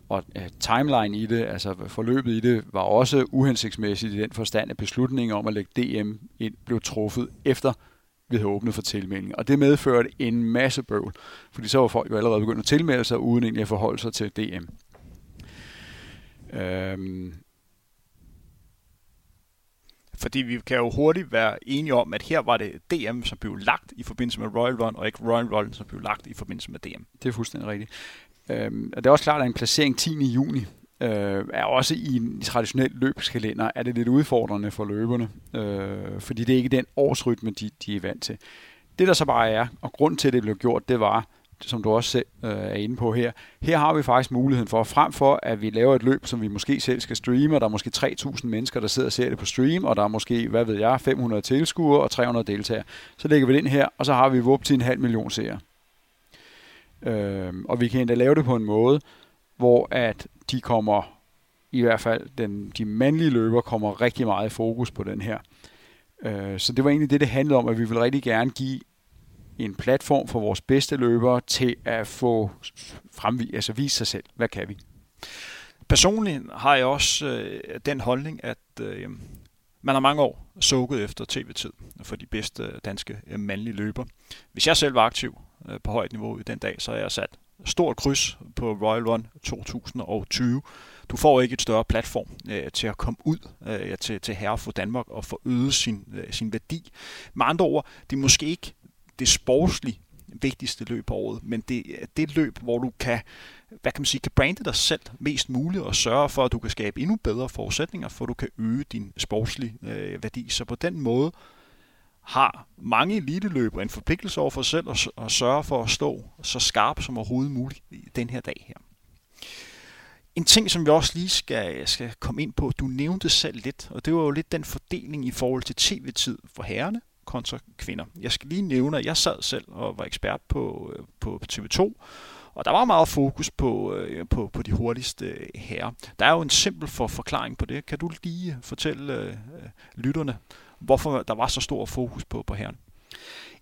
B: og øh, timeline i det, altså forløbet i det, var også uhensigtsmæssigt i den forstand, at beslutningen om at lægge DM ind blev truffet efter vi havde åbnet for tilmelding. Og det medførte en masse bøvl, fordi så var folk jo allerede begyndt at tilmelde sig, uden egentlig at forholde sig til DM. Øhm.
A: Fordi vi kan jo hurtigt være enige om, at her var det DM, som blev lagt i forbindelse med Royal Run, og ikke Royal Run, som blev lagt i forbindelse med DM.
B: Det er fuldstændig rigtigt. Øhm, og det er også klart, at en placering 10. juni øh, er også i en traditionel løbskalender, er det lidt udfordrende for løberne, øh, fordi det er ikke den årsrytme, de, de er vant til. Det der så bare er, og grund til, at det blev gjort, det var, som du også selv øh, er inde på her, her har vi faktisk muligheden for, frem for at vi laver et løb, som vi måske selv skal streame, og der er måske 3.000 mennesker, der sidder og ser det på stream, og der er måske, hvad ved jeg, 500 tilskuere og 300 deltagere. Så lægger vi det ind her, og så har vi vup til en halv million seere. Øh, og vi kan endda lave det på en måde, hvor at de kommer, i hvert fald den, de mandlige løber, kommer rigtig meget i fokus på den her. Øh, så det var egentlig det, det handlede om, at vi vil rigtig gerne give en platform for vores bedste løbere til at få fremvise, altså vise sig selv. Hvad kan vi?
A: Personligt har jeg også øh, den holdning, at øh, Man har mange år sukket efter tv-tid for de bedste danske øh, mandlige løber. Hvis jeg selv var aktiv øh, på højt niveau i den dag, så er jeg sat stort kryds på Royal Run 2020. Du får ikke et større platform øh, til at komme ud øh, til, til herre for Danmark og få øget sin, øh, sin værdi. Med andre ord, det er måske ikke det sportslige vigtigste løb på året, men det er det løb, hvor du kan, hvad kan man sige, kan brande dig selv mest muligt og sørge for, at du kan skabe endnu bedre forudsætninger, for at du kan øge din sportslige øh, værdi. Så på den måde har mange eliteløbere en forpligtelse over for sig selv at, at sørge for at stå så skarp som overhovedet muligt i den her dag her. En ting, som vi også lige skal, skal komme ind på, du nævnte selv lidt, og det var jo lidt den fordeling i forhold til tv-tid for herrene kontra kvinder. Jeg skal lige nævne, at jeg sad selv og var ekspert på, øh, på TV2, og der var meget fokus på, øh, på, på de hurtigste øh, herrer. Der er jo en simpel for forklaring på det. Kan du lige fortælle øh, lytterne, hvorfor der var så stor fokus på, på herren?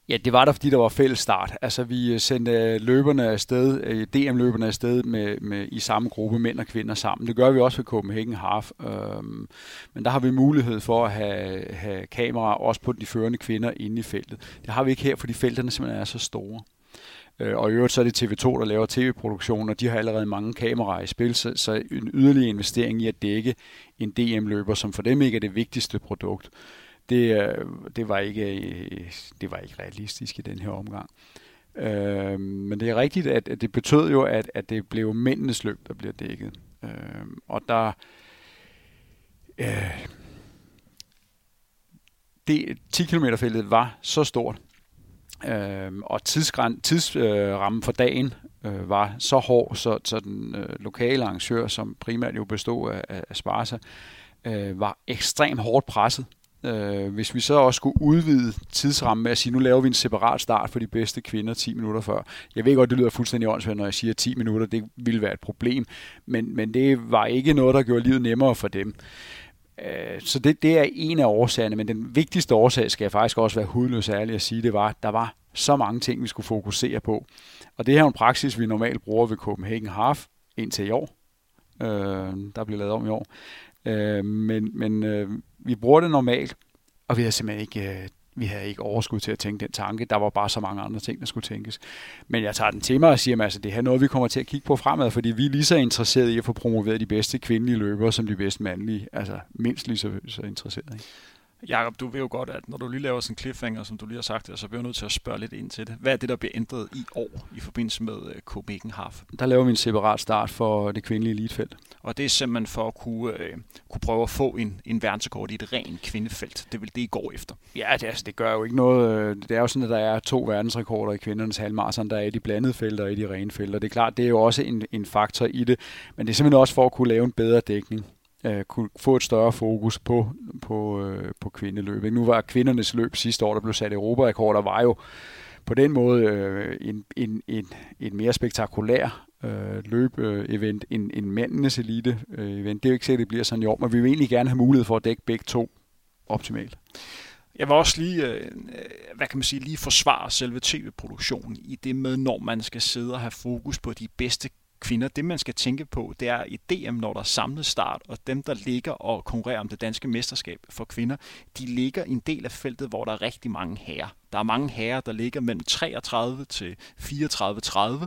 B: Ja, det var der, fordi der var fælles start. Altså, vi øh, sendte øh, løberne afsted, øh, DM-løberne afsted med, med, i samme gruppe, mænd og kvinder sammen. Det gør vi også ved Copenhagen Half. Øhm, men der har vi mulighed for at have, have kameraer også på de førende kvinder inde i feltet. Det har vi ikke her, fordi felterne simpelthen er så store. Og i øvrigt så er det TV2, der laver tv-produktion, og de har allerede mange kameraer i spil, så, så en yderligere investering i at dække en DM-løber, som for dem ikke er det vigtigste produkt det, øh, det, var ikke, øh, det var ikke realistisk i den her omgang. Øh, men det er rigtigt, at, at det betød jo, at, at det blev mændenes løb, der bliver dækket. Øh, og der... Øh, det 10 km feltet var så stort, øh, og tidsrammen tidsrammen for dagen øh, var så hård, så, så den øh, lokale arrangør, som primært jo bestod af, af Sparsa, øh, var ekstremt hårdt presset. Øh, hvis vi så også skulle udvide tidsrammen med at sige, nu laver vi en separat start for de bedste kvinder 10 minutter før. Jeg ved godt, det lyder fuldstændig åndssvagt, når jeg siger 10 minutter, det ville være et problem, men, men det var ikke noget, der gjorde livet nemmere for dem. Øh, så det, det er en af årsagerne, men den vigtigste årsag, skal jeg faktisk også være hudløs ærlig at sige, det var, at der var så mange ting, vi skulle fokusere på. Og det her er en praksis, vi normalt bruger ved Copenhagen Half indtil i år. Øh, der bliver lavet om i år. Øh, men men øh, vi bruger det normalt, og vi har simpelthen ikke, øh, vi havde ikke overskud til at tænke den tanke. Der var bare så mange andre ting, der skulle tænkes. Men jeg tager den til mig og siger, at altså, det her er noget, vi kommer til at kigge på fremad, fordi vi er lige så interesserede i at få promoveret de bedste kvindelige løbere, som de bedste mandlige. Altså mindst lige så, så interesserede. Ikke?
A: Jakob, du ved jo godt, at når du lige laver sådan en cliffhanger, som du lige har sagt, så bliver jeg nødt til at spørge lidt ind til det. Hvad er det, der bliver ændret i år i forbindelse med uh, Copenhagen Half?
B: Der laver vi en separat start for det kvindelige elitefelt.
A: Og det er simpelthen for at kunne, uh, kunne prøve at få en, en verdensrekord i et rent kvindefelt. Det vil det, I går efter.
B: Ja, det, altså, det gør jo ikke noget. Øh, det er jo sådan, at der er to verdensrekorder i kvindernes halvmarathon. Der er i de blandede felter og i de rene felter. Det er klart, det er jo også en, en faktor i det. Men det er simpelthen også for at kunne lave en bedre dækning øh, kunne få et større fokus på, på, øh, på kvindeløb. Nu var kvindernes løb sidste år, der blev sat Europarekord, der var jo på den måde øh, en, en, en, en mere spektakulær øh, løb-event øh, end, end mændenes elite-event. det er jo ikke sikkert, det bliver sådan i år, men vi vil egentlig gerne have mulighed for at dække begge to optimalt.
A: Jeg vil også lige, øh, øh, hvad kan man sige, lige forsvare selve tv-produktionen i det med, når man skal sidde og have fokus på de bedste kvinder. Det, man skal tænke på, det er i DM, når der er samlet start, og dem, der ligger og konkurrerer om det danske mesterskab for kvinder, de ligger i en del af feltet, hvor der er rigtig mange herrer. Der er mange herrer, der ligger mellem 33 til 34-30,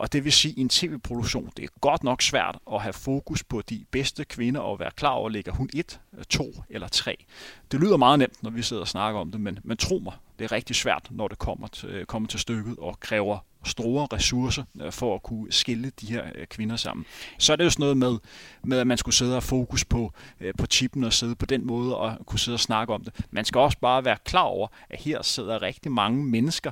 A: og det vil sige, at i en tv-produktion, det er godt nok svært at have fokus på de bedste kvinder og være klar over, ligger hun et, to eller tre. Det lyder meget nemt, når vi sidder og snakker om det, men, men tro mig, det er rigtig svært, når det kommer til, kommer til stykket og kræver store ressourcer øh, for at kunne skille de her øh, kvinder sammen. Så er det jo sådan noget med, med at man skulle sidde og fokus på, øh, på chippen og sidde på den måde og kunne sidde og snakke om det. Man skal også bare være klar over, at her sidder rigtig mange mennesker,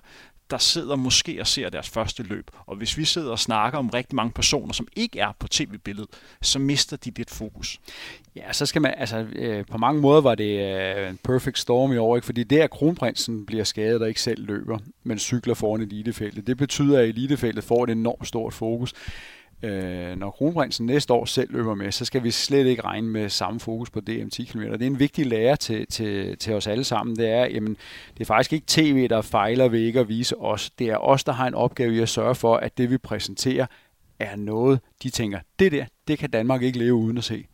A: der sidder måske og ser deres første løb. Og hvis vi sidder og snakker om rigtig mange personer, som ikke er på tv-billedet, så mister de lidt fokus.
B: Ja, så skal man, altså øh, på mange måder var det øh, en perfect storm i år, ikke? fordi det at kronprinsen bliver skadet og ikke selv løber, men cykler foran elitefeltet, det betyder, at elitefeltet får et enormt stort fokus øh, når kronprinsen næste år selv løber med, så skal vi slet ikke regne med samme fokus på DM 10 km. Det er en vigtig lære til, til, til os alle sammen. Det er, jamen, det er faktisk ikke tv, der fejler ved ikke at vise os. Det er os, der har en opgave i at sørge for, at det vi præsenterer er noget, de tænker, det der, det kan Danmark ikke leve uden at se.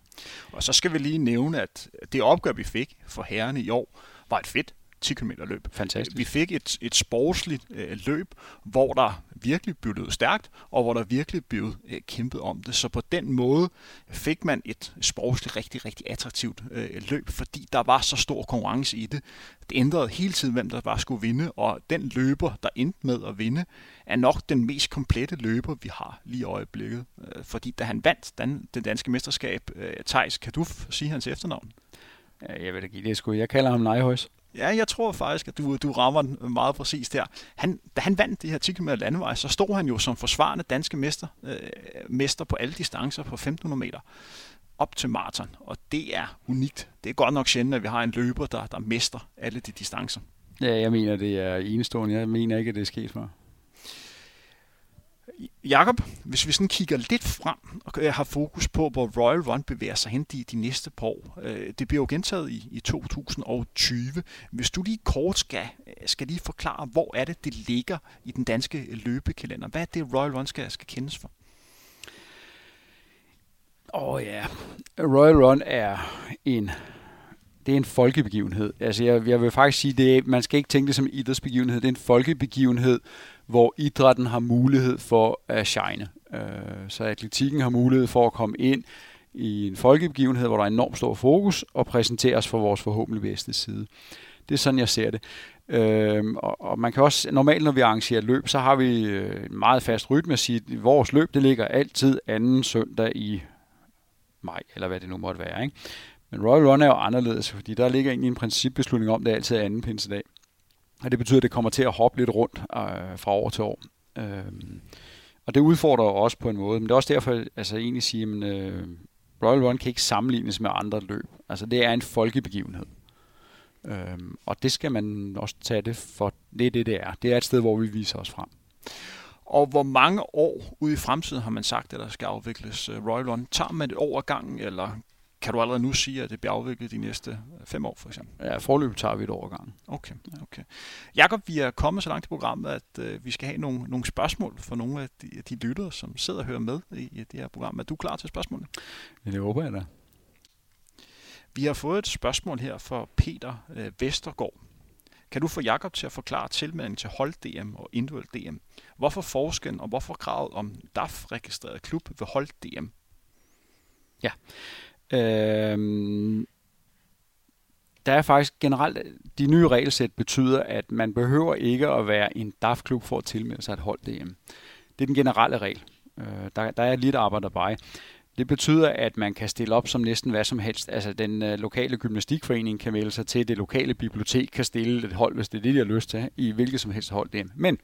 A: Og så skal vi lige nævne, at det opgør, vi fik for herrene i år, var et fedt 10 km løb.
B: Fantastisk.
A: Vi fik et, et sportsligt øh, løb, hvor der virkelig blev løbet stærkt, og hvor der virkelig blev øh, kæmpet om det. Så på den måde fik man et sportsligt rigtig, rigtig attraktivt øh, løb, fordi der var så stor konkurrence i det. Det ændrede hele tiden, hvem der var skulle vinde, og den løber, der endte med at vinde, er nok den mest komplette løber, vi har lige i øjeblikket. Øh, fordi da han vandt den, den danske mesterskab, øh, Thijs, kan du sige hans efternavn?
B: Jeg vil da give det sgu. Jeg kalder ham Nejhøjs.
A: Ja, jeg tror faktisk, at du, du rammer den meget præcist der. Han, da han vandt det her 10 km landevej, så stod han jo som forsvarende danske mester, øh, mester på alle distancer på 1500 meter op til maraton, og det er unikt. Det er godt nok sjældent, at vi har en løber, der, der mester alle de distancer.
B: Ja, jeg mener, det er enestående. Jeg mener ikke, at det er sket for.
A: Jakob, hvis vi sådan kigger lidt frem og øh, har fokus på, hvor Royal Run bevæger sig hen de, de næste par år. Øh, det bliver jo gentaget i, i 2020. Hvis du lige kort skal, øh, skal lige forklare, hvor er det, det ligger i den danske løbekalender? Hvad er det, Royal Run skal, skal kendes for?
B: Åh oh, ja, Royal Run er en det er en folkebegivenhed. Altså jeg, jeg vil faktisk sige, det man skal ikke tænke det som en idrætsbegivenhed. Det er en folkebegivenhed, hvor idrætten har mulighed for at shine. Øh, så atletikken har mulighed for at komme ind i en folkebegivenhed, hvor der er enormt stor fokus, og præsenteres for vores forhåbentlig bedste side. Det er sådan, jeg ser det. Øhm, og, og man kan også, normalt når vi arrangerer løb, så har vi øh, en meget fast rytme at sige, at vores løb, det ligger altid anden søndag i maj, eller hvad det nu måtte være. Ikke? Men Royal Run er jo anderledes, fordi der ligger egentlig en principbeslutning om, at det er altid anden pinsedag. Og det betyder, at det kommer til at hoppe lidt rundt øh, fra år til år. Øh, og det udfordrer jo også på en måde. Men det er også derfor, altså egentlig sige, at øh, Royal Run kan ikke sammenlignes med andre løb. Altså det er en folkebegivenhed. Øh, og det skal man også tage det for. Det er det, det er. Det er et sted, hvor vi viser os frem.
A: Og hvor mange år ude i fremtiden har man sagt, at der skal afvikles øh, Royal Run? Tager man et år ad gangen, eller kan du allerede nu sige, at det bliver afviklet de næste fem år, for eksempel?
B: Ja, forløbet tager vi et år gang.
A: Okay, okay. Jakob, vi er kommet så langt i programmet, at øh, vi skal have nogle, nogle spørgsmål for nogle af de, de lyttere, som sidder og hører med i, i det her program. Er du klar til spørgsmålene?
B: Ja, det håber jeg da.
A: Vi har fået et spørgsmål her fra Peter øh, Vestergaard. Kan du få Jakob til at forklare tilmeldingen til hold-DM og individuel DM? Hvorfor forskellen og hvorfor kravet om DAF-registreret klub ved hold-DM?
B: Ja, Øhm, der er faktisk generelt, de nye regelsæt betyder, at man behøver ikke at være en DAF-klub for at tilmelde sig et hold DM. Det er den generelle regel. Øh, der, der er lidt arbejde dabei. Det betyder, at man kan stille op som næsten hvad som helst. Altså den øh, lokale gymnastikforening kan melde sig til, det lokale bibliotek kan stille et hold, hvis det er det, de har lyst til, i hvilket som helst hold det Men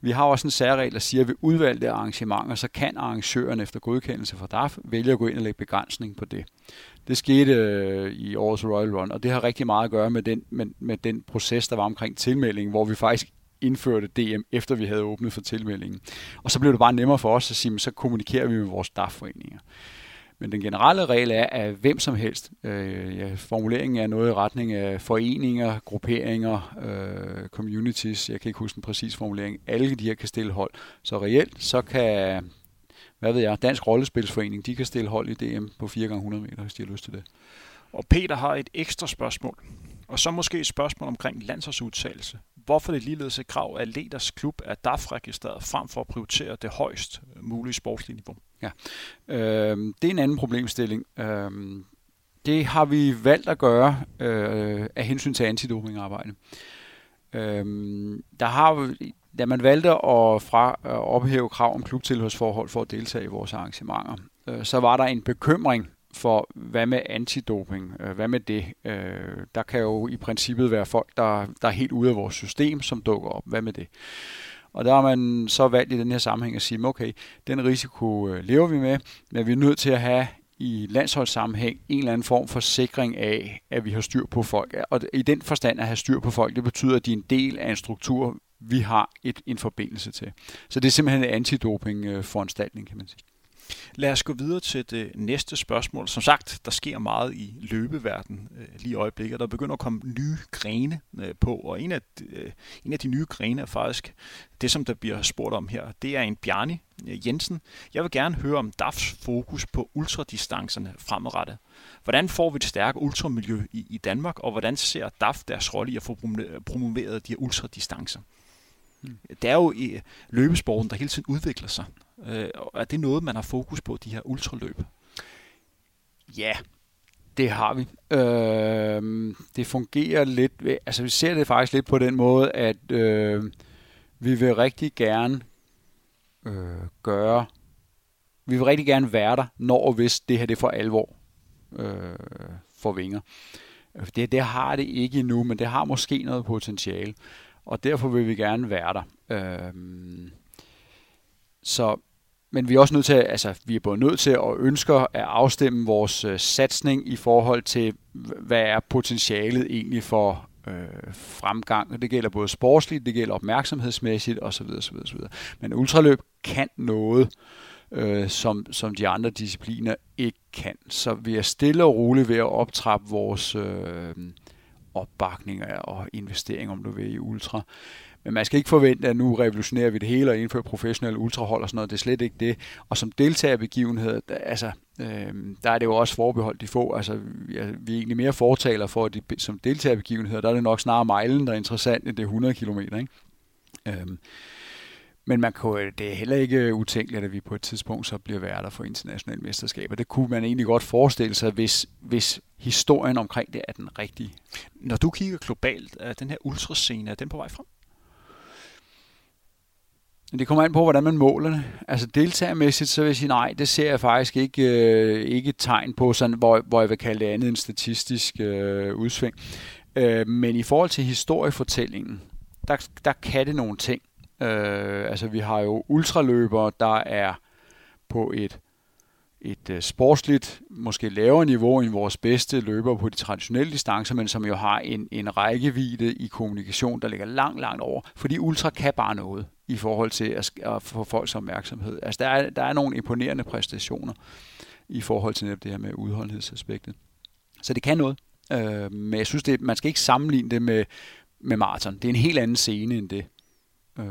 B: vi har også en særregel, der siger, at ved udvalgte arrangementer, så kan arrangøren efter godkendelse fra DAF vælge at gå ind og lægge begrænsning på det. Det skete øh, i årets Royal Run, og det har rigtig meget at gøre med den, med, med den proces, der var omkring tilmelding, hvor vi faktisk indførte DM, efter vi havde åbnet for tilmeldingen. Og så blev det bare nemmere for os at sige, så kommunikerer vi med vores DAF-foreninger. Men den generelle regel er, at hvem som helst, øh, ja, formuleringen er noget i retning af foreninger, grupperinger, øh, communities, jeg kan ikke huske den præcis formulering, alle de her kan stille hold. Så reelt, så kan, hvad ved jeg, Dansk Rollespilsforening, de kan stille hold i DM på 4x100 meter, hvis de har lyst til det.
A: Og Peter har et ekstra spørgsmål. Og så måske et spørgsmål omkring landsholdsudtagelse. Hvorfor det ligeledes et krav, at Leders klub er DAF-registreret frem for at prioritere det højst mulige sportslige niveau?
B: Ja, øh, det er en anden problemstilling. Øh, det har vi valgt at gøre øh, af hensyn til antidopingarbejde. Øh, der har, da man valgte at, fra, at ophæve krav om klubtilhørsforhold for at deltage i vores arrangementer, øh, så var der en bekymring for, hvad med antidoping? Øh, hvad med det? Øh, der kan jo i princippet være folk, der, der er helt ude af vores system, som dukker op. Hvad med det? Og der har man så valgt i den her sammenhæng at sige, okay, den risiko øh, lever vi med, men vi er nødt til at have i landsholdssammenhæng en eller anden form for sikring af, at vi har styr på folk. Og i den forstand at have styr på folk, det betyder, at de er en del af en struktur, vi har et, en forbindelse til. Så det er simpelthen en antidoping-foranstaltning, kan man sige.
A: Lad os gå videre til det næste spørgsmål. Som sagt, der sker meget i løbeverden øh, lige i øjeblikket. Der begynder at komme nye grene øh, på, og en af, øh, en af de nye grene er faktisk det, som der bliver spurgt om her. Det er en Bjarni Jensen. Jeg vil gerne høre om DAFs fokus på ultradistancerne fremadrettet. Hvordan får vi et stærkt ultramiljø i, i Danmark, og hvordan ser DAF deres rolle i at få promoveret de her ultradistancer? Hmm. Det er jo i løbesporten, der hele tiden udvikler sig. Øh, er det noget, man har fokus på, de her ultraløb?
B: Ja, det har vi. Øh, det fungerer lidt, altså vi ser det faktisk lidt på den måde, at øh, vi vil rigtig gerne øh, gøre, vi vil rigtig gerne være der, når og hvis det her det for alvor øh, får vinger. Øh, det, det har det ikke endnu, men det har måske noget potentiale, og derfor vil vi gerne være der. Øh, så men vi er også nødt til, altså vi er både nødt til at ønske at afstemme vores øh, satsning i forhold til, hvad er potentialet egentlig for øh, fremgang. Det gælder både sportsligt, det gælder opmærksomhedsmæssigt osv. osv., osv. Men ultraløb kan noget, øh, som, som de andre discipliner ikke kan. Så vi er stille og roligt ved at optrappe vores øh, opbakninger og investering, om du vil, i ultra. Men man skal ikke forvente, at nu revolutionerer vi det hele og indfører professionelle ultrahold og sådan noget. Det er slet ikke det. Og som deltagerbegivenhed, altså, øh, der er det jo også forbeholdt de få. Altså, vi er, vi er egentlig mere fortaler for, at de, som deltagerbegivenheder, der er det nok snarere mejlen, der er interessant, end det 100 km. Ikke? Øh, men man kunne, øh, det er heller ikke øh, utænkeligt, at vi på et tidspunkt så bliver værter for internationale mesterskaber. Det kunne man egentlig godt forestille sig, hvis, hvis historien omkring det er den rigtige.
A: Når du kigger globalt, er den her ultrascene, er den på vej frem?
B: Men det kommer an på, hvordan man måler det. Altså deltagermæssigt, så vil jeg sige, nej, det ser jeg faktisk ikke, øh, ikke et tegn på, sådan, hvor, hvor jeg vil kalde det andet end statistisk øh, udsving. Øh, men i forhold til historiefortællingen, der, der kan det nogle ting. Øh, altså vi har jo ultraløbere, der er på et et øh, sportsligt, måske lavere niveau end vores bedste løbere på de traditionelle distancer, men som jo har en, en rækkevidde i kommunikation, der ligger langt, langt over. Fordi ultra kan bare noget i forhold til at, at få folks opmærksomhed. Altså der er, der er nogle imponerende præstationer i forhold til det her med udholdenhedsaspektet. Så det kan noget. Øh, men jeg synes, det, man skal ikke sammenligne det med, med maraton. Det er en helt anden scene end det. Øh,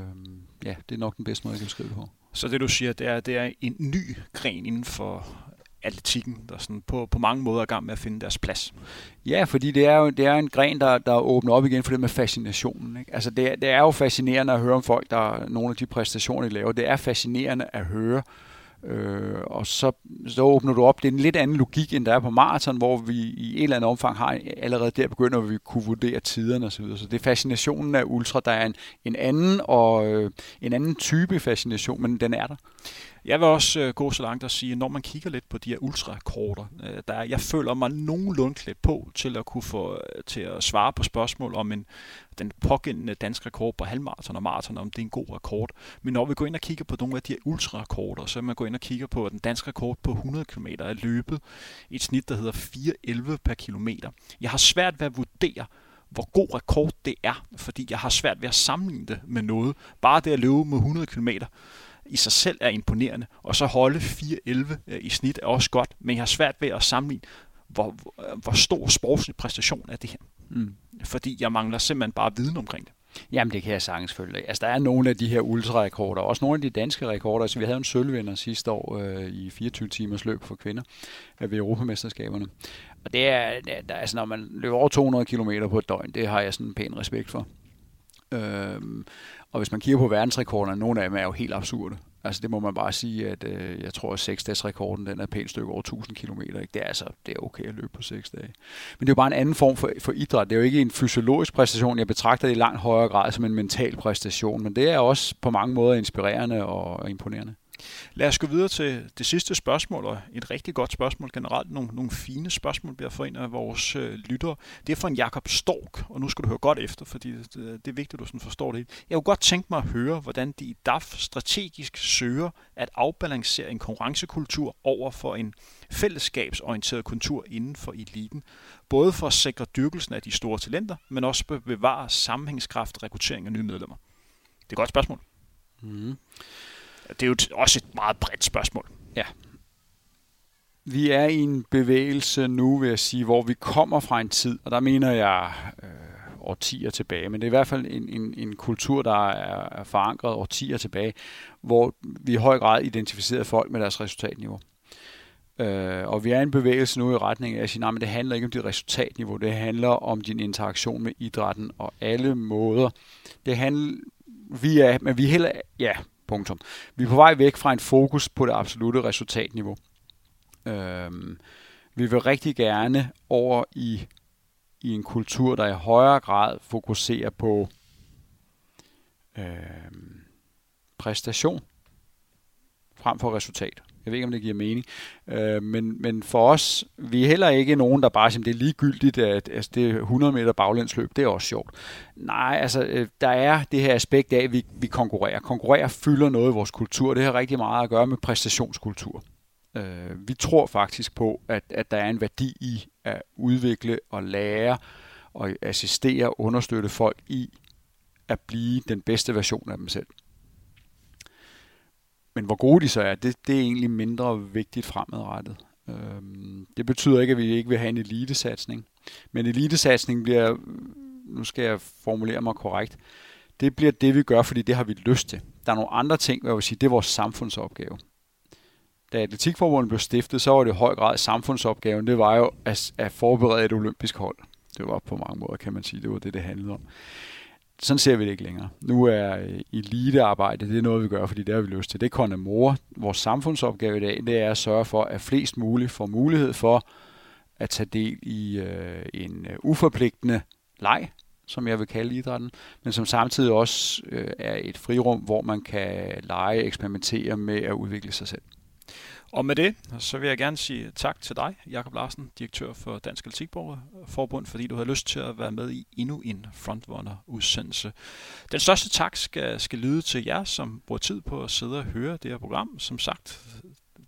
B: ja, det er nok den bedste måde, jeg kan beskrive det på.
A: Så det du siger, det er, det er en ny gren inden for atletikken, der sådan på, på mange måder er i gang med at finde deres plads.
B: Ja, fordi det er jo det er en gren, der, der åbner op igen for det med fascinationen. Ikke? Altså det, det er jo fascinerende at høre om folk, der nogle af de præstationer, de laver. Det er fascinerende at høre, Øh, Øh, og så, så åbner du op. Det er en lidt anden logik, end der er på maraton, hvor vi i et eller andet omfang har allerede der begynder vi kunne vurdere tiderne osv. Så, så det er fascinationen af ultra, der er en, en anden og øh, en anden type fascination, men den er der.
A: Jeg vil også øh, gå så langt at sige, at når man kigger lidt på de her ultrakorter, øh, der jeg føler mig nogenlunde klædt på til at kunne få øh, til at svare på spørgsmål om en, den pågældende danske rekord på halvmarathon og maraton, om det er en god rekord. Men når vi går ind og kigger på nogle af de her ultrarekorder, så man går ind og kigger på den danske rekord på 100 km er løbet i et snit, der hedder 4.11 per kilometer. Jeg har svært ved at vurdere, hvor god rekord det er, fordi jeg har svært ved at sammenligne det med noget. Bare det at løbe med 100 km i sig selv er imponerende, og så holde 4-11 øh, i snit er også godt, men jeg har svært ved at sammenligne, hvor, hvor stor sportslig præstation er det her. Mm. Fordi jeg mangler simpelthen bare viden omkring det.
B: Jamen, det kan jeg sagtens følge. Altså, der er nogle af de her ultrarekorder, også nogle af de danske rekorder. Altså, vi havde en sølvvinder sidste år øh, i 24 timers løb for kvinder øh, ved Europamesterskaberne. Og det er, det er, altså, når man løber over 200 km på et døgn, det har jeg sådan en pæn respekt for. Øhm, og hvis man kigger på verdensrekorderne, nogle af dem er jo helt absurde. Altså det må man bare sige, at øh, jeg tror, at 6 rekorden den er pænt stykke over 1000 km. Ikke? Det er altså det er okay at løbe på 6 dage. Men det er jo bare en anden form for, for idræt. Det er jo ikke en fysiologisk præstation. Jeg betragter det i langt højere grad som en mental præstation. Men det er også på mange måder inspirerende og imponerende.
A: Lad os gå videre til det sidste spørgsmål, og et rigtig godt spørgsmål generelt. Nogle, nogle fine spørgsmål bliver fået en af vores øh, lyttere. Det er fra en Jakob Stork, og nu skal du høre godt efter, fordi det, det er vigtigt, at du sådan forstår det. Jeg kunne godt tænke mig at høre, hvordan de i DAF strategisk søger at afbalancere en konkurrencekultur over for en fællesskabsorienteret kultur inden for eliten. Både for at sikre dyrkelsen af de store talenter, men også bevare sammenhængskraft, rekruttering af nye medlemmer. Det er et godt spørgsmål. Mm. Det er jo også et meget bredt spørgsmål.
B: Ja. Vi er i en bevægelse nu, vil jeg sige, hvor vi kommer fra en tid, og der mener jeg øh, årtier tilbage, men det er i hvert fald en, en, en kultur, der er, er forankret årtier tilbage, hvor vi i høj grad identificerer folk med deres resultatniveau. Øh, og vi er en bevægelse nu i retning af at sige, at det handler ikke om dit resultatniveau, det handler om din interaktion med idrætten og alle måder. Det handler, vi er, men vi er heller, ja, punktum. Vi er på vej væk fra en fokus på det absolute resultatniveau. Øhm, vi vil rigtig gerne over i, i en kultur, der i højere grad fokuserer på øhm, præstation frem for resultat. Jeg ved ikke, om det giver mening. Øh, men, men for os, vi er heller ikke nogen, der bare siger, det er ligegyldigt, at altså, det 100 meter baglændsløb, det er også sjovt. Nej, altså, øh, der er det her aspekt af, at vi, vi konkurrerer. Konkurrerer fylder noget i vores kultur. Det har rigtig meget at gøre med præstationskultur. Øh, vi tror faktisk på, at, at der er en værdi i at udvikle og lære og assistere og understøtte folk i at blive den bedste version af dem selv. Men hvor gode de så er, det, det er egentlig mindre vigtigt fremadrettet. Øhm, det betyder ikke, at vi ikke vil have en elitesatsning. Men elitesatsning bliver, nu skal jeg formulere mig korrekt, det bliver det, vi gør, fordi det har vi lyst til. Der er nogle andre ting, hvad jeg vil sige, det er vores samfundsopgave. Da Atletikforbundet blev stiftet, så var det i høj grad samfundsopgaven, det var jo at, at forberede et olympisk hold. Det var på mange måder, kan man sige, det var det, det handlede om sådan ser vi det ikke længere. Nu er øh, elitearbejde, det er noget, vi gør, fordi det har vi lyst til. Det er mor. Vores samfundsopgave i dag, det er at sørge for, at flest muligt får mulighed for at tage del i øh, en øh, uforpligtende leg, som jeg vil kalde idrætten, men som samtidig også øh, er et frirum, hvor man kan lege, eksperimentere med at udvikle sig selv.
A: Og med det, så vil jeg gerne sige tak til dig, Jakob Larsen, direktør for Dansk Atletikforbund, fordi du havde lyst til at være med i endnu en Frontrunner-udsendelse. Den største tak skal, skal lyde til jer, som bruger tid på at sidde og høre det her program. Som sagt,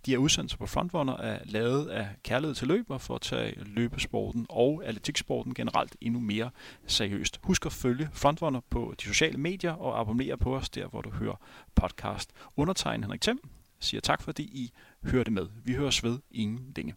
A: de her udsendelser på Frontrunner er lavet af kærlighed til løber for at tage løbesporten og atletiksporten generelt endnu mere seriøst. Husk at følge Frontrunner på de sociale medier og abonnere på os der, hvor du hører podcast. Undertegn Henrik Thiem siger tak, fordi I hørte med. Vi høres ved ingen længe.